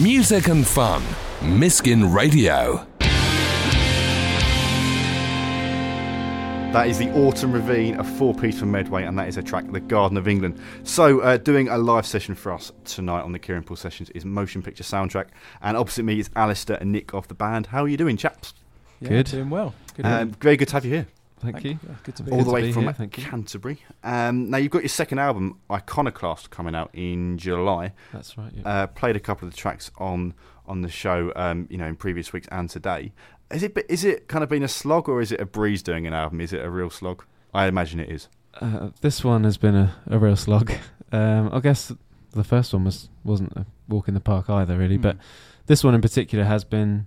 Music and fun. Miskin Radio. That is the Autumn Ravine, a four piece from Medway, and that is a track, The Garden of England. So, uh, doing a live session for us tonight on the Kieran Pool Sessions is Motion Picture Soundtrack, and opposite me is Alastair and Nick of the band. How are you doing, chaps? Yeah, Good. doing well. Good Um, very good to have you here, Thank, you. Yeah, good to be all here. the way from here, thank. Canterbury. Um, now, you've got your second album, Iconoclast, coming out in July. That's right. Yeah. Uh, played a couple of the tracks on on the show, um, you know, in previous weeks and today. Is it is it kind of been a slog, or is it a breeze doing an album? Is it a real slog? I imagine it is. Uh, this one has been a, a real slog. Um, I guess the first one was wasn't a walk in the park either, really. Hmm. But this one in particular has been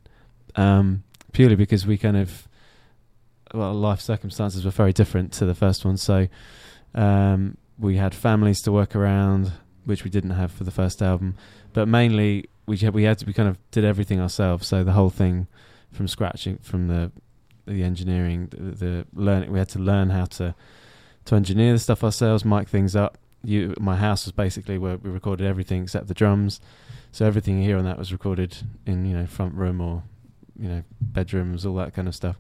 um, purely because we kind of well, life circumstances were very different to the first one. So um, we had families to work around, which we didn't have for the first album. But mainly we had, we had to we kind of did everything ourselves. So the whole thing from scratch, from the the engineering, the, the learning. We had to learn how to to engineer the stuff ourselves, mic things up. You, my house was basically where we recorded everything except the drums. So everything here on that was recorded in you know front room or you know bedrooms, all that kind of stuff.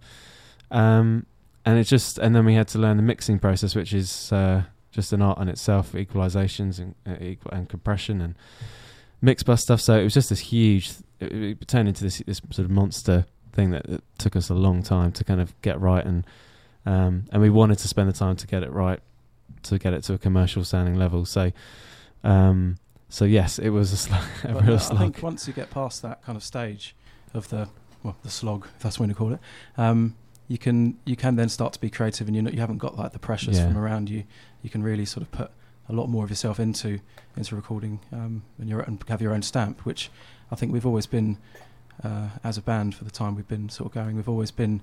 Um, and it just and then we had to learn the mixing process, which is uh, just an art in itself, equalizations and uh, equal, and compression and mix bus stuff. So it was just this huge. It, it turned into this this sort of monster thing that, that took us a long time to kind of get right, and um, and we wanted to spend the time to get it right, to get it to a commercial sounding level. So. Um, so yes, it was a, sl- a But, real uh, I think once you get past that kind of stage of the well, the slog, if that's what you call it, um, you can you can then start to be creative, and you you haven't got like the pressures Yeah. from around you. You can really sort of put a lot more of yourself into into recording, um, and your and have your own stamp, which I think we've always been uh, as a band for the time we've been sort of going. We've always been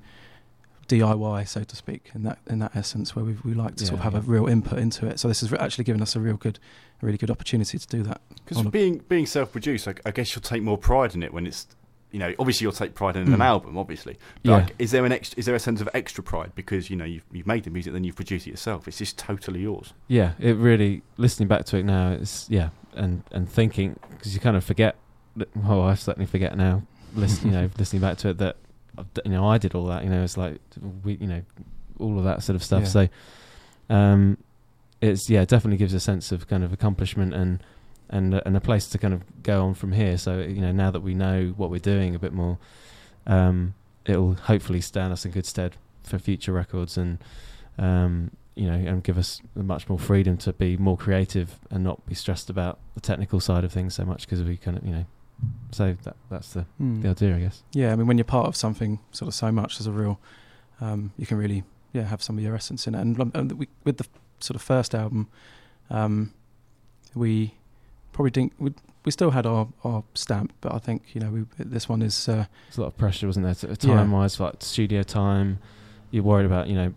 DIY, so to speak, in that in that essence, where we we like to sort of Yeah, have a real input into it. So this is actually giving us a real good, a really good opportunity to do that. Because being being self produced, I, I guess you'll take more pride in it when it's you know obviously you'll take pride in an Mm. album, obviously. But Yeah. like, is there an ex- is there a sense of extra pride because you know you've you've made the music, then you've produced it yourself? It's just totally yours. Yeah, it really listening back to it now. It's yeah, and and thinking because you kind of forget. That, well, I certainly forget now. Listen, you know, listening back to it that you know I did all that. You know, it's like we you know all of that sort of stuff. Yeah. So, um, it's yeah, it definitely gives a sense of kind of accomplishment and and uh, and a place to kind of go on from here. So you know, now that we know what we're doing a bit more, um, it'll hopefully stand us in good stead for future records and um, you know, and give us much more freedom to be more creative and not be stressed about the technical side of things so much because we kind of, you know, so that that's the, Mm. the idea, I guess. Yeah, I mean, when you're part of something sort of so much, there's a real, um, you can really, yeah, have some of your essence in it. And, um, and we, with the sort of first album, um, we probably didn't, we, we still had our, our stamp, but I think, you know, we, this one is, uh, There's a lot of pressure, wasn't there? Yeah. Time wise, like studio time, you're worried about, you know,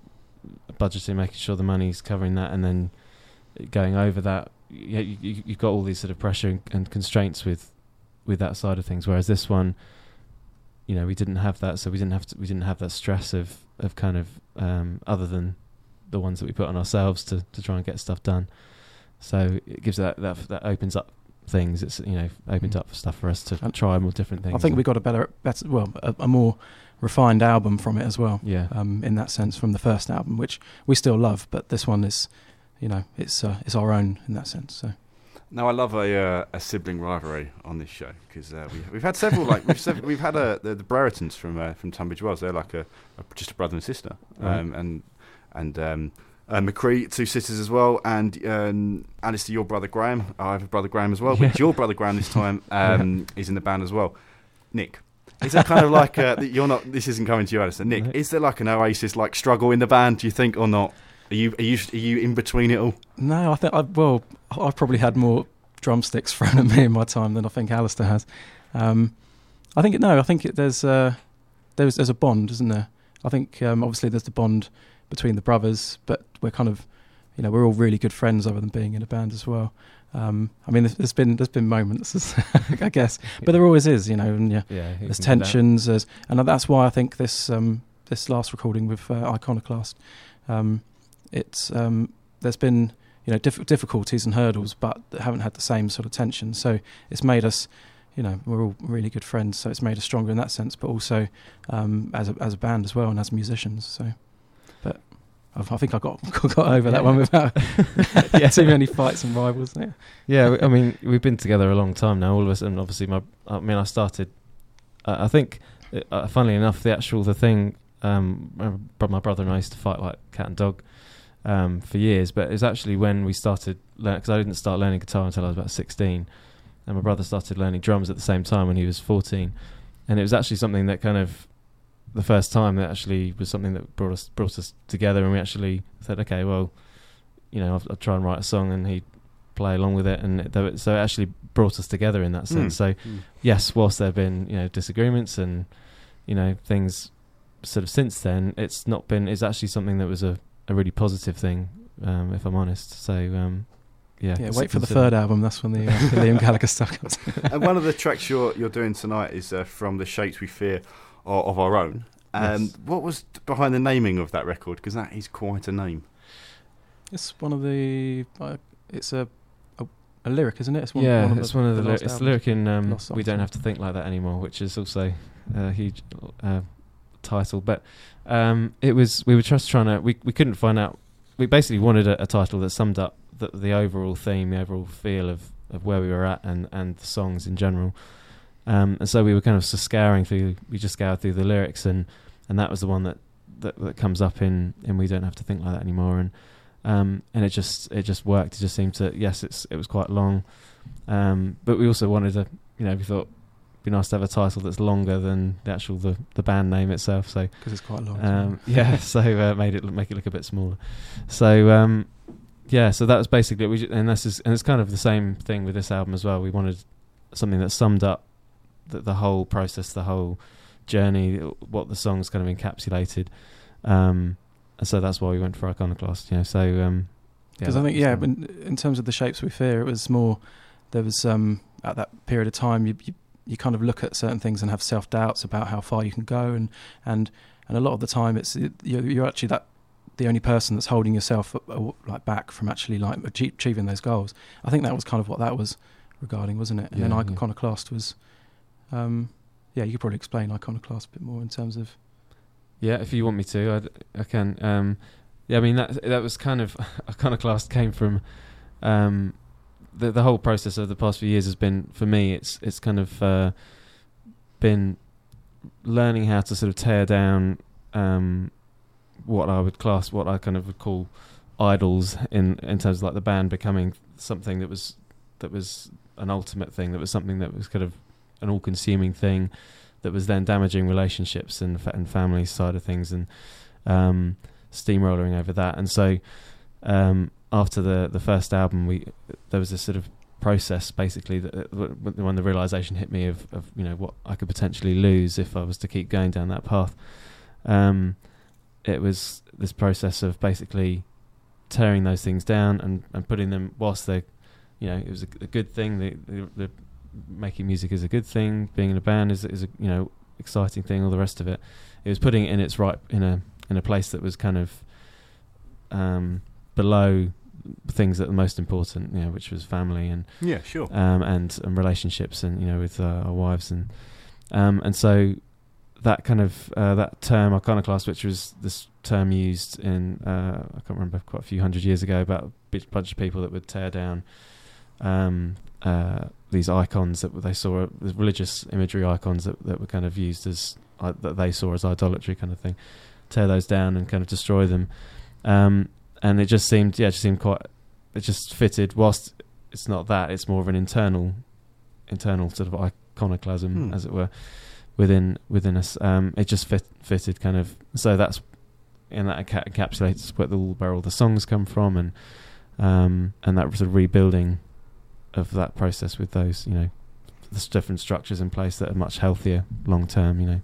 budgeting, making sure the money's covering that, and then going over that. Yeah, you, you, you've got all these sort of pressure and, and constraints with with that side of things. Whereas this one, you know, we didn't have that, so we didn't have to, we didn't have that stress of of kind of um, other than the ones that we put on ourselves to to try and get stuff done. So it gives that that that opens up things. It's you know opens up stuff for us to And try more different things. I think we got a better, better well, a, a more refined album from it as well. yeah Um, in that sense, from the first album, which we still love, but this one is, you know, it's uh, it's our own in that sense. So Now I love a uh, a sibling rivalry on this show because uh, we've we've had several like we've sev- we've had uh, the, the Breretons from uh, from Tunbridge Wells. They're like a, a just a brother and sister, Right. um, and and um, uh, McCree, two sisters as well, and um, Alastair, your brother Graham. I have a brother Graham as well, but your brother Graham this time um, is in the band as well. Nick. Is there kind of like uh, you're not? This isn't coming to you, Alastair. Nick, No. is there like an Oasis like struggle in the band? Do you think or not? Are you are you are you in between it all? no, I think I well, I've probably had more drumsticks thrown at me in my time than I think Alastair has. Um, I think no, I think it, there's uh, there's there's a bond, isn't there? I think um, obviously there's the bond between the brothers, but we're kind of, you know, we're all really good friends other than being in a band as well. Um, I mean, there's, there's been there's been moments, I guess, but there always is, you know, and yeah, yeah there's can get that. tensions, there's, and that's why I think this um, this last recording with uh, Iconoclast, um, it's um, there's been you know diff- difficulties and hurdles, but they haven't had the same sort of tension. So it's made us, you know, we're all really good friends, so it's made us stronger in that sense, but also um, as a as a band as well and as musicians. So, I think I got got over that Yeah. one without Yeah. too many fights and rivals. Yeah. Yeah, I mean, we've been together a long time now, all of us, and obviously, my, I mean, I started. Uh, I think, uh, funnily enough, the actual the thing. Um, my, my brother and I used to fight like cat and dog um, for years, but it was actually when we started because I didn't start learning guitar until I was about sixteen, and my brother started learning drums at the same time when he was fourteen, and it was actually something that kind of the first time that actually was something that brought us brought us together, and we actually said, okay, well, you know, I'll, I'll try and write a song, and he play along with it, and it, it- so it actually brought us together in that sense. Mm. So Mm. yes, whilst there have been you know disagreements and you know things sort of since then, it's not been. It's actually something that was a, a really positive thing, um, if I'm honest. So um, yeah, Yeah, wait for the third album. That's when the, uh, the Liam Gallagher stuff comes. and one of the tracks you're you're doing tonight is uh, from the Shapes We Fear of, of Our Own. Um, Yes. What was behind the naming of that record? Because that is quite a name. It's one of the. Uh, it's a, a a lyric, isn't it? It's one, yeah, one of it's the, one of the, the lyri- last it's the lyric in um, "We Don't. Have to Think Like That Anymore," which is also a huge uh, title. But um, it was we were just trying to we we couldn't find out. We basically wanted a, a title that summed up the, the overall theme, the overall feel of, of where we were at, and, and the songs in general. Um, and so we were kind of scouring through. We just scoured through the lyrics, and, and that was the one that, that, that comes up in, in "We Don't Have to Think Like That Anymore." And um, and it just it just worked. It just seemed to yes, it's it was quite long, um, but we also wanted to you know we thought it'd be nice to have a title that's longer than the actual the, the band name itself. So because it's quite long. um, yeah, so uh, made it look- make it look a bit smaller. So um, yeah, so that was basically we and this is and it's kind of the same thing with this album as well. We wanted something that summed up the, the whole process, the whole journey, what the songs kind of encapsulated. Um, and so that's why we went for Iconoclast. You know, so um, Because that I think yeah, um, in, in terms of the shapes we fear, it was more there was um, at that period of time you, you you kind of look at certain things and have self doubts about how far you can go, and and and a lot of the time it's it, you're, you're actually that the only person that's holding yourself like back from actually like achie- achieving those goals. I think that was kind of what that was regarding, wasn't it? And Yeah, then yeah. Iconoclast was, um, yeah, you could probably explain Iconoclast a bit more in terms of Yeah, if you want me to, I'd, I can. Um, yeah, I mean that that was kind of iconoclast came from um, the the whole process of the past few years has been for me. It's it's kind of uh, been learning how to sort of tear down um, what I would class, what I kind of would call idols in in terms of like the band becoming something that was that was an ultimate thing, that was something that was kind of an all-consuming thing that was then damaging relationships and and family side of things and um, steamrolling over that. And so um, after the the first album, we there was this sort of process basically that when the realization hit me of, of you know what I could potentially lose if I was to keep going down that path. Um, it was this process of basically tearing those things down and, and putting them whilst they you know it was a, a good thing the, the, the making music is a good thing being in a band is is a you know exciting thing all the rest of it it was putting it in its right in a in a place that was kind of um below things that are most important you know which was family and Yeah, sure. um, and and relationships and you know with uh, our wives and um, and so that kind of uh, that term iconoclast, which was this term used in uh, I can't remember quite a few hundred years ago about a bunch of people that would tear down um, uh, these icons that they saw the religious imagery icons that, that were kind of used as uh, that they saw as idolatry kind of thing, tear those down and kind of destroy them. Um, and it just seemed yeah, it just seemed quite it just fitted whilst it's not that it's more of an internal internal sort of iconoclasm Hmm. as it were within within us um it just fit fitted kind of so that's and that encapsulates where the all the songs come from and um and that sort of rebuilding of that process with those you know the different structures in place that are much healthier long term you know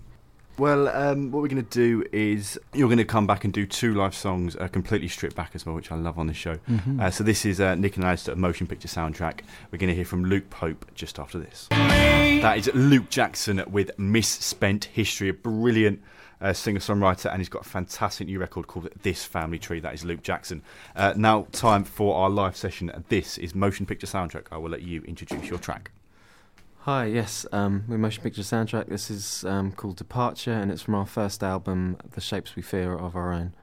Well, um, what we're going to do is you're going to come back and do two live songs, uh, completely stripped back as well, which I love on this show. Mhm. Uh, so this is uh, Nick and Alastair, motion picture soundtrack. We're going to hear from Luke Pope just after this. That is Luke Jackson with Misspent History, a brilliant uh, singer-songwriter, and he's got a fantastic new record called This Family Tree. That is Luke Jackson. Uh, now, time for our live session. This is motion picture soundtrack. I will let you introduce your track. Hi, yes, um, we're Motion Picture Soundtrack. This is um, called Departure, and it's from our first album, The Shapes We Fear of Our Own.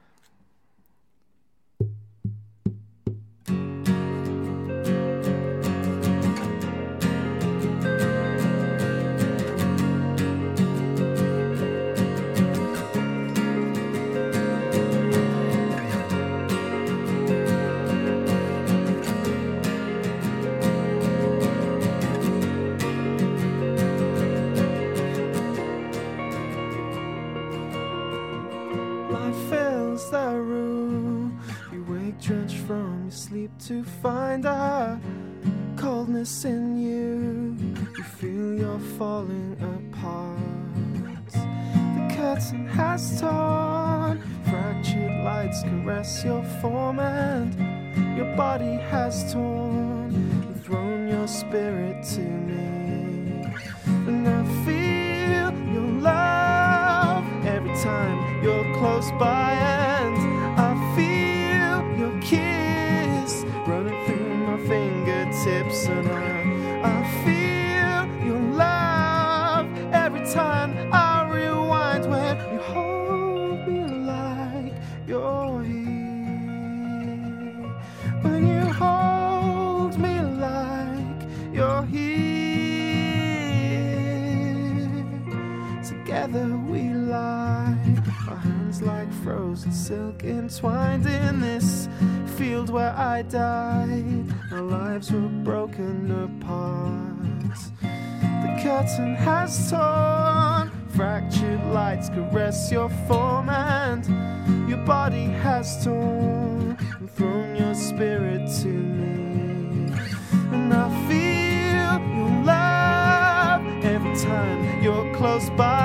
Drenched from your sleep to find a coldness in you. You feel you're falling apart. The curtain has torn. Fractured lights caress your form, and your body has torn and thrown your spirit to me. And I feel your love every time you're close by, frozen silk entwined in this field where I died. Our lives were broken apart. The curtain has torn, fractured lights caress your form, and your body has torn and thrown your spirit to me. And I feel your love every time you're close by,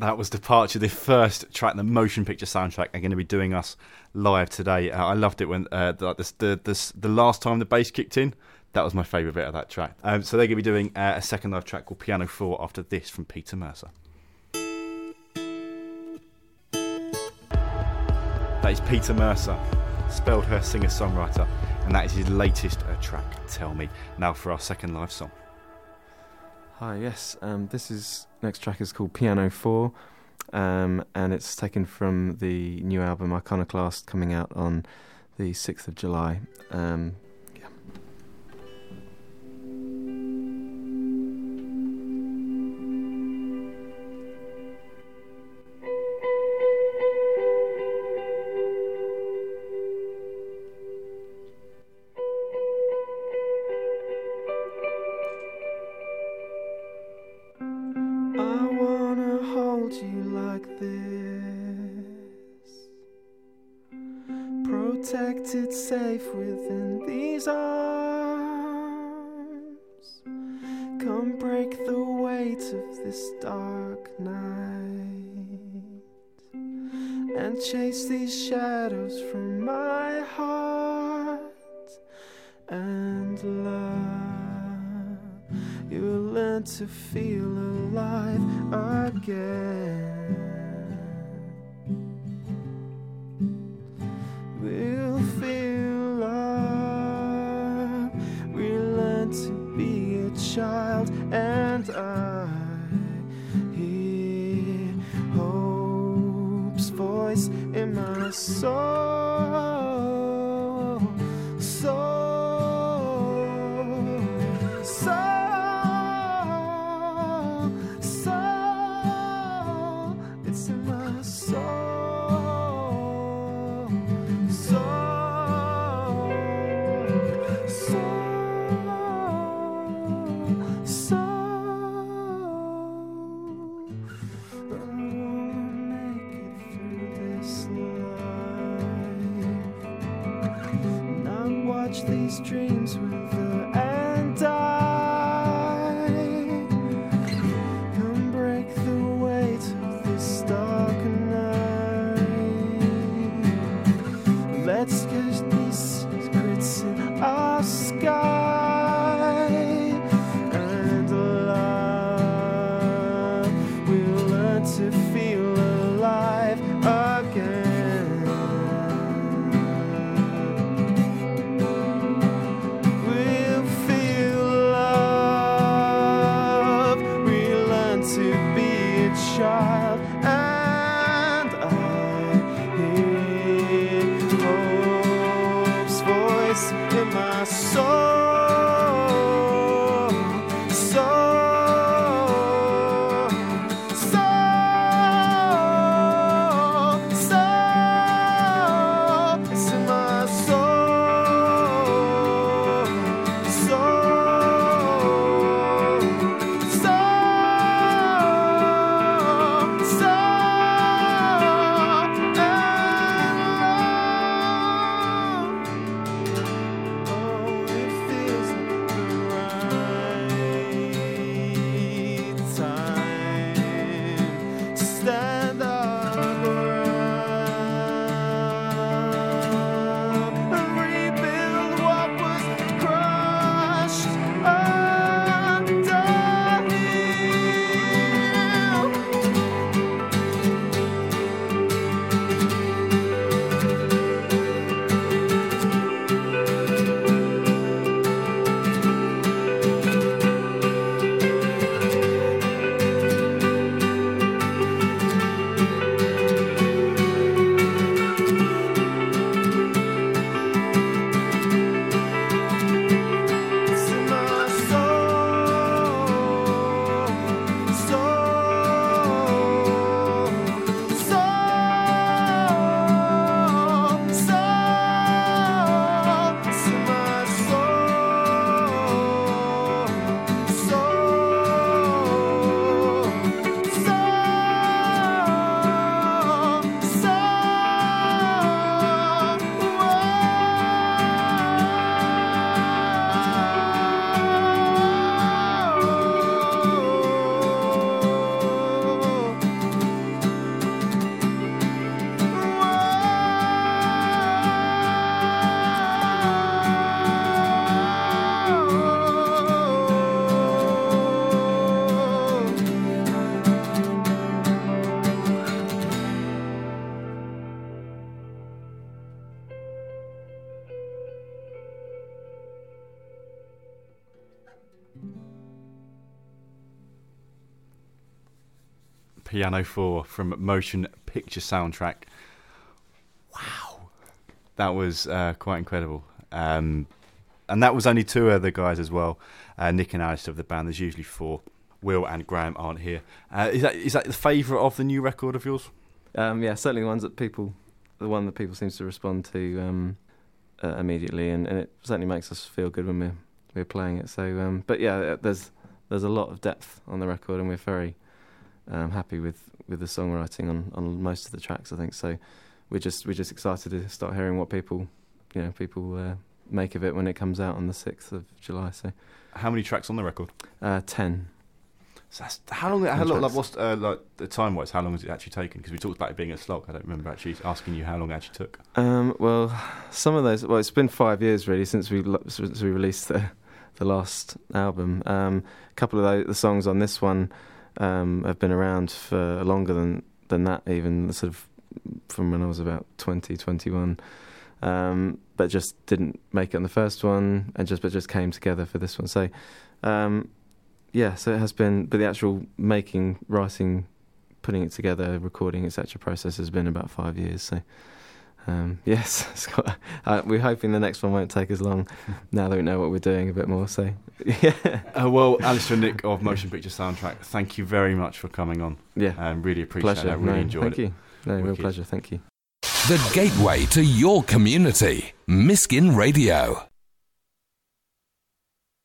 That was Departure, the first track, the motion picture soundtrack. Are going to be doing us live today. Uh, I loved it when uh, the, the, the, the, the last time the bass kicked in. That was my favourite bit of that track. Um, so they're going to be doing uh, a second live track called Piano 4 after this from Peter Mercer. That is Peter Mercer, spelled her singer songwriter, and that is his latest uh, track, Tell Me. Now for our second live song. Hi, yes. Um, this is next track is called Piano Four, um, and it's taken from the new album Iconoclast coming out on the sixth of July. Um, break the weight of this dark night and chase these shadows from my heart and love. You'll learn to feel alive again. My soul. Piano 4 from Motion Picture Soundtrack. Wow. That was uh, quite incredible. Um, and that was only two other guys as well uh, Nick and Alice of the band. There's usually four. Will and Graham aren't here. Uh, is that is that the favourite of the new record of yours? Um, yeah, certainly the ones that people, the one that people seems to respond to um, uh, immediately, and, and it certainly makes us feel good when we're we're playing it. So, um, but yeah, there's there's a lot of depth on the record, and we're very um, happy with, with the songwriting on, on most of the tracks. I think so. We're just we're just excited to start hearing what people you know people uh, make of it when it comes out on the sixth of July. So How many tracks on the record? uh, ten. So that's, how long? How long? Like, what's uh, like the time wise? How long has it actually taken? Because we talked about it being a slog. I don't remember actually asking you how long it actually took. Um, well, some of those. Well, it's been five years really since we since we released the the last album. Um, a couple of those, the songs on this one um, have been around for longer than than that, even sort of from when I was about 20, 21. Um, but just didn't make it on the first one, and just but just came together for this one. So, um, yeah, so it has been. But the actual making, writing, putting it together, recording, etc. process has been about five years. So. Um, yes, it's uh, we're hoping the next one won't take as long. now that we know what we're doing a bit more, so yeah, Uh, well, Alastair and Nick of Motion Picture Soundtrack, thank you very much for coming on. yeah, Um, really appreciate pleasure. it. I really no, enjoyed thank it. Thank you. No, real pleasure. Thank you. The gateway to your community. Miskin Radio.